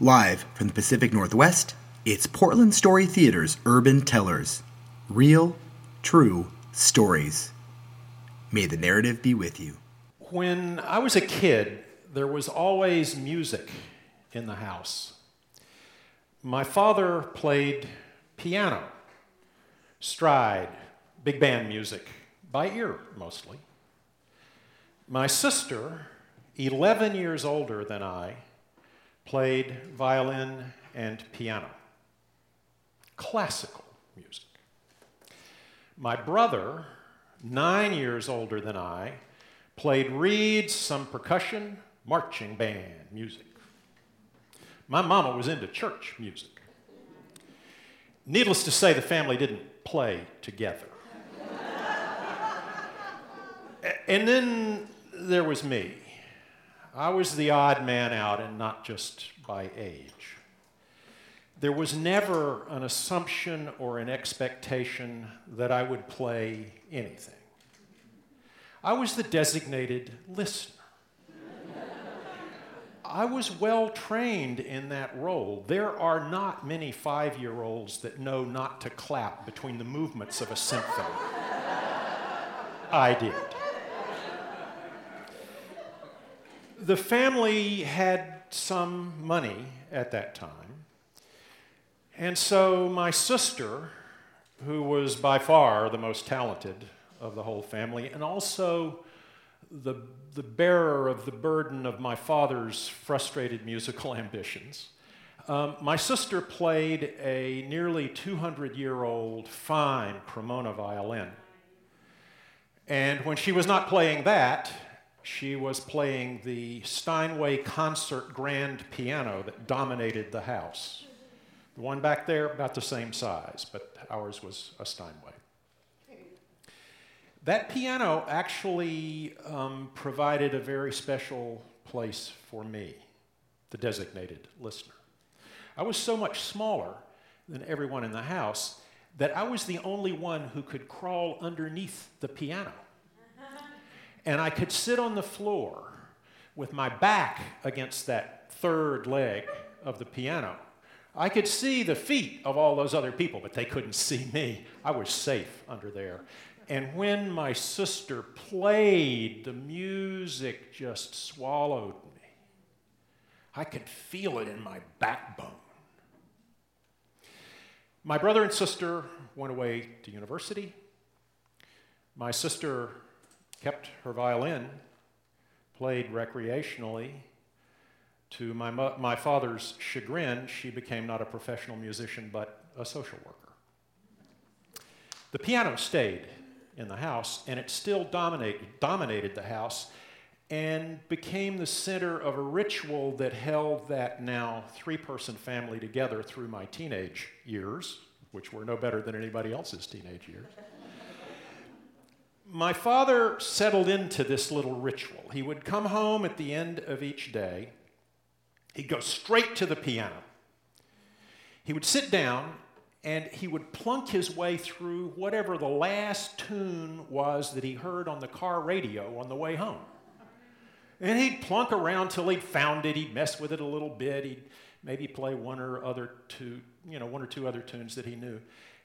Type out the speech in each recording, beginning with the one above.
Live from the Pacific Northwest, it's Portland Story Theater's Urban Tellers. Real, true stories. May the narrative be with you. When I was a kid, there was always music in the house. My father played piano, stride, big band music, by ear mostly. My sister, 11 years older than I, played violin and piano, classical music. My brother, nine years older than I, played reeds, some percussion, marching band music. My mama was into church music. Needless to say, the family didn't play together. and then there was me. I was the odd man out, and not just by age. There was never an assumption or an expectation that I would play anything. I was the designated listener. I was well trained in that role. There are not many five year olds that know not to clap between the movements of a symphony. I did. The family had some money at that time. And so my sister, who was by far the most talented of the whole family, and also the, the bearer of the burden of my father's frustrated musical ambitions, um, my sister played a nearly 200 year old fine Cremona violin. And when she was not playing that, she was playing the Steinway concert grand piano that dominated the house. The one back there, about the same size, but ours was a Steinway. That piano actually um, provided a very special place for me, the designated listener. I was so much smaller than everyone in the house that I was the only one who could crawl underneath the piano. And I could sit on the floor with my back against that third leg of the piano. I could see the feet of all those other people, but they couldn't see me. I was safe under there. And when my sister played, the music just swallowed me. I could feel it in my backbone. My brother and sister went away to university. My sister kept her violin, played recreationally. To my, mo- my father's chagrin, she became not a professional musician, but a social worker. The piano stayed in the house, and it still dominated, dominated the house and became the center of a ritual that held that now three person family together through my teenage years, which were no better than anybody else's teenage years my father settled into this little ritual. He would come home at the end of each day, he'd go straight to the piano. He would sit down and he would plunk his way through whatever the last tune was that he heard on the car radio on the way home. And he'd plunk around till he'd found it. He'd mess with it a little bit. He'd maybe play one or other two, you know, one or two other tunes that he knew.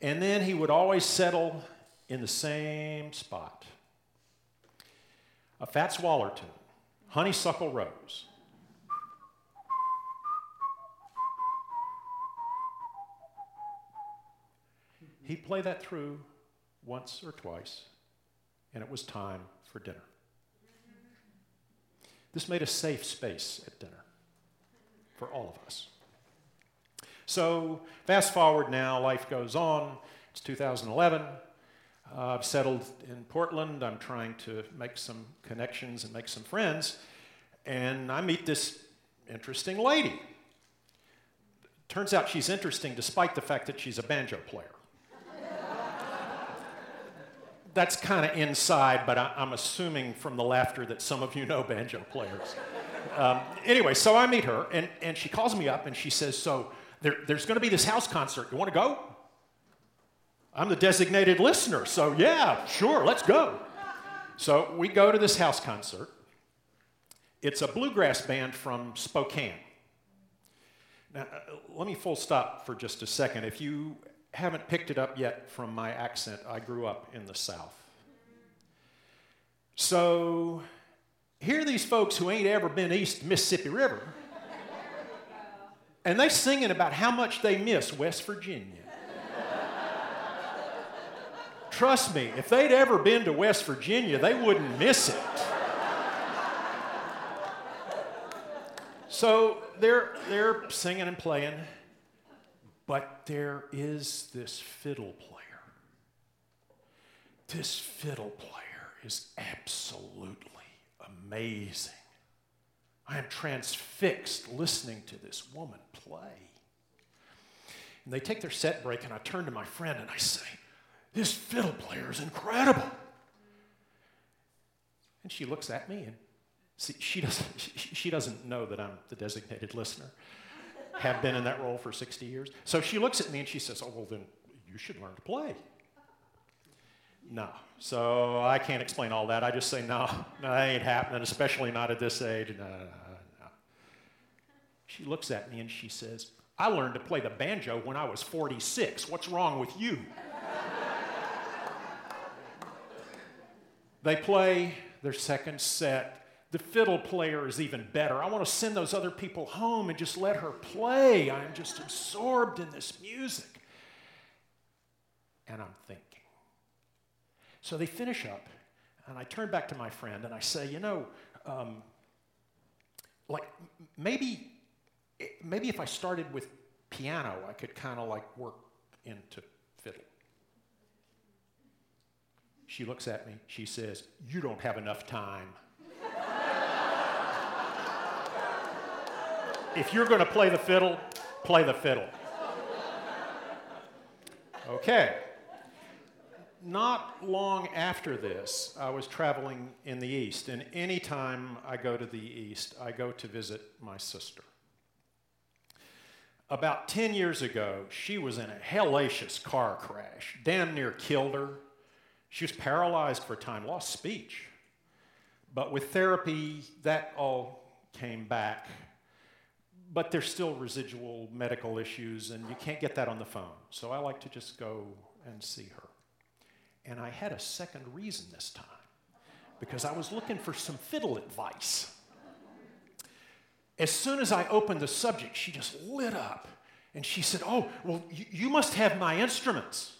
And then he would always settle in the same spot. A Fats Waller tune, Honeysuckle Rose. He'd play that through once or twice, and it was time for dinner. This made a safe space at dinner for all of us. So, fast forward now, life goes on. It's 2011. Uh, I've settled in Portland. I'm trying to make some connections and make some friends. And I meet this interesting lady. Turns out she's interesting despite the fact that she's a banjo player. That's kind of inside, but I, am assuming from the laughter that some of you know banjo players. Um, anyway, so I meet her, and, and she calls me up and she says, So there, there's going to be this house concert. You want to go? I'm the designated listener, so yeah, sure, let's go. So we go to this house concert. It's a bluegrass band from Spokane. Now, uh, let me full stop for just a second. If you haven't picked it up yet from my accent, I grew up in the South. So, here are these folks who ain't ever been east Mississippi River, and they singing about how much they miss West Virginia. Trust me, if they'd ever been to West Virginia, they wouldn't miss it. So they're, they're singing and playing, but there is this fiddle player. This fiddle player is absolutely amazing. I am transfixed listening to this woman play. And they take their set break, and I turn to my friend and I say, This fiddle player is incredible. And she looks at me and see, she doesn't, she, doesn't know that I'm the designated listener, have been in that role for 60 years. So she looks at me and she says, Oh, well, then you should learn to play. No. So I can't explain all that. I just say, no, no, that ain't happening, especially not at this age. No, no, no. She looks at me and she says, I learned to play the banjo when I was 46. What's wrong with you? They play their second set. The fiddle player is even better. I want to send those other people home and just let her play. I'm just absorbed in this music. And I'm thinking, so they finish up, and I turn back to my friend and I say, you know, um, like maybe, maybe if I started with piano, I could kind of like work into fiddle. She looks at me. She says, You don't have enough time. if you're going to play the fiddle, play the fiddle. Okay not long after this, I was traveling in the East, and anytime I go to the East, I go to visit my sister. About 10 years ago, she was in a hellacious car crash, damn near killed her. She was paralyzed for a time, lost speech. But with therapy, that all came back. But there's still residual medical issues, and you can't get that on the phone. So I like to just go and see her. And I had a second reason this time because I was looking for some fiddle advice. As soon as I opened the subject, she just lit up and she said, Oh, well, you must have my instruments.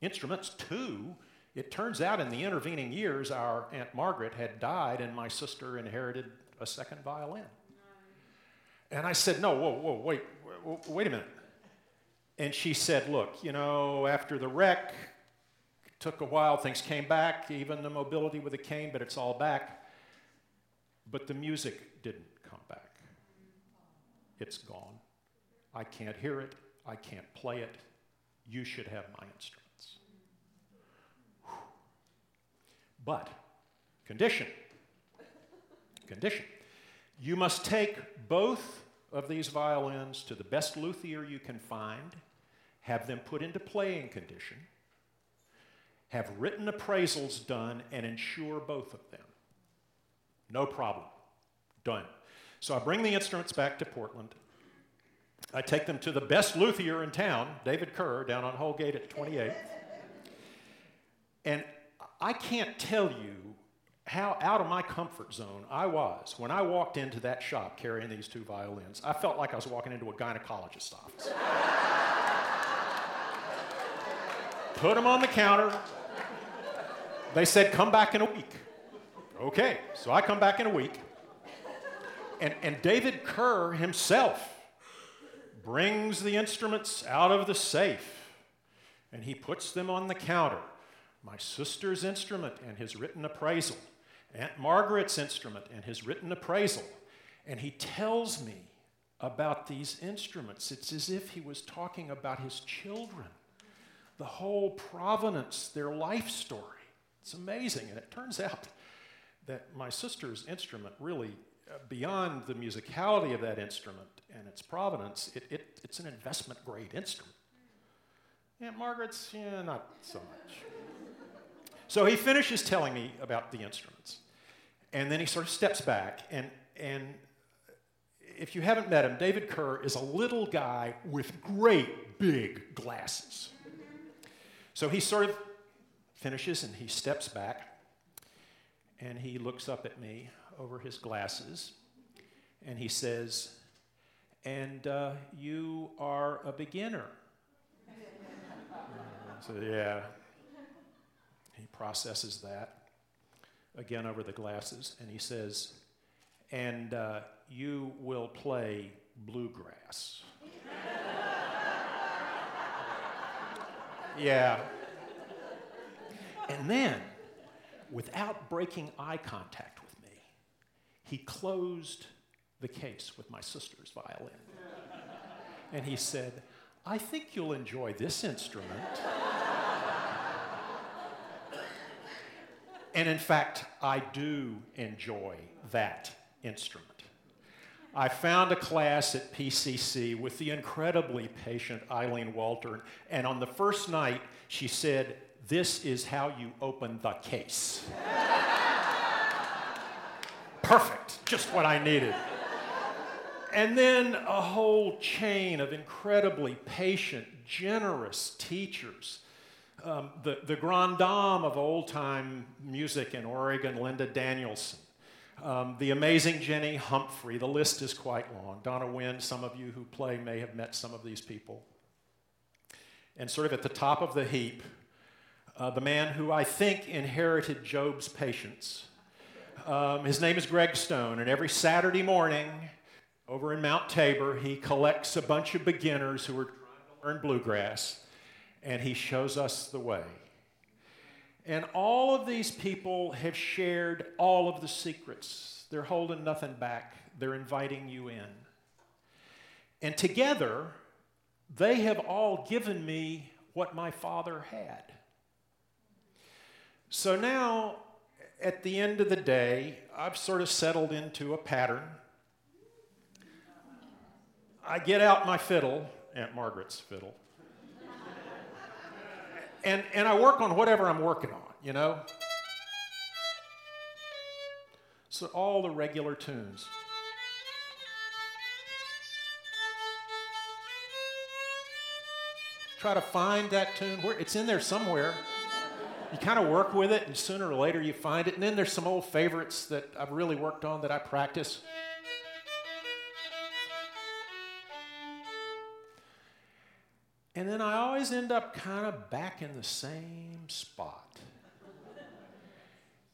Instruments, too. It turns out in the intervening years, our Aunt Margaret had died and my sister inherited a second violin. And I said, No, whoa, whoa, wait, wait a minute. And she said, Look, you know, after the wreck, Took a while, things came back, even the mobility with a cane, but it's all back. But the music didn't come back. It's gone. I can't hear it. I can't play it. You should have my instruments. But, condition. Condition. You must take both of these violins to the best luthier you can find, have them put into playing condition have written appraisals done and insure both of them. No problem. Done. So I bring the instruments back to Portland. I take them to the best luthier in town, David Kerr, down on Holgate at 28th. And I can't tell you how out of my comfort zone I was when I walked into that shop carrying these two violins. I felt like I was walking into a gynecologist's office. Put them on the counter, they said, come back in a week. Okay, so I come back in a week. And, and David Kerr himself brings the instruments out of the safe and he puts them on the counter. My sister's instrument and his written appraisal, Aunt Margaret's instrument and his written appraisal. And he tells me about these instruments. It's as if he was talking about his children, the whole provenance, their life story. It's amazing. And it turns out that my sister's instrument really, uh, beyond the musicality of that instrument and its provenance, it, it, it's an investment grade instrument. Aunt Margaret's, yeah, not so much. So he finishes telling me about the instruments. And then he sort of steps back and, and if you haven't met him, David Kerr is a little guy with great big glasses. So he sort of finishes and he steps back and he looks up at me over his glasses and he says, And uh, you are a beginner. so, yeah. He processes that again over the glasses and he says, And uh, you will play bluegrass. yeah. And then, without breaking eye contact with me, he closed the case with my sister's violin. And he said, I think you'll enjoy this instrument. And in fact, I do enjoy that instrument. I found a class at PCC with the incredibly patient Eileen Walter, and on the first night, she said, This is how you open the case. Perfect, just what I needed. And then a whole chain of incredibly patient, generous teachers. Um, the, the grand dame of old time music in Oregon, Linda Danielson. Um, the amazing Jenny Humphrey, the list is quite long. Donna Wynn, some of you who play may have met some of these people. And sort of at the top of the heap, uh, the man who I think inherited Job's patience. Um, his name is Greg Stone, and every Saturday morning over in Mount Tabor, he collects a bunch of beginners who are trying to learn bluegrass, and he shows us the way. And all of these people have shared all of the secrets. They're holding nothing back, they're inviting you in. And together, they have all given me what my father had. So now, at the end of the day, I've sort of settled into a pattern. I get out my fiddle, Aunt Margaret's fiddle, and, and I work on whatever I'm working on, you know? So all the regular tunes. Try to find that tune. Where it's in there somewhere. You kind of work with it, and sooner or later you find it. And then there's some old favorites that I've really worked on that I practice. And then I always end up kind of back in the same spot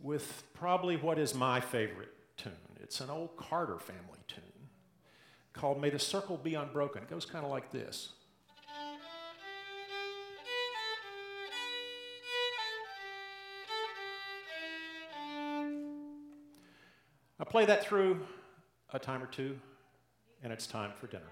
with probably what is my favorite tune. It's an old Carter family tune called May the Circle Be Unbroken. It goes kind of like this. I play that through a time or two, and it's time for dinner.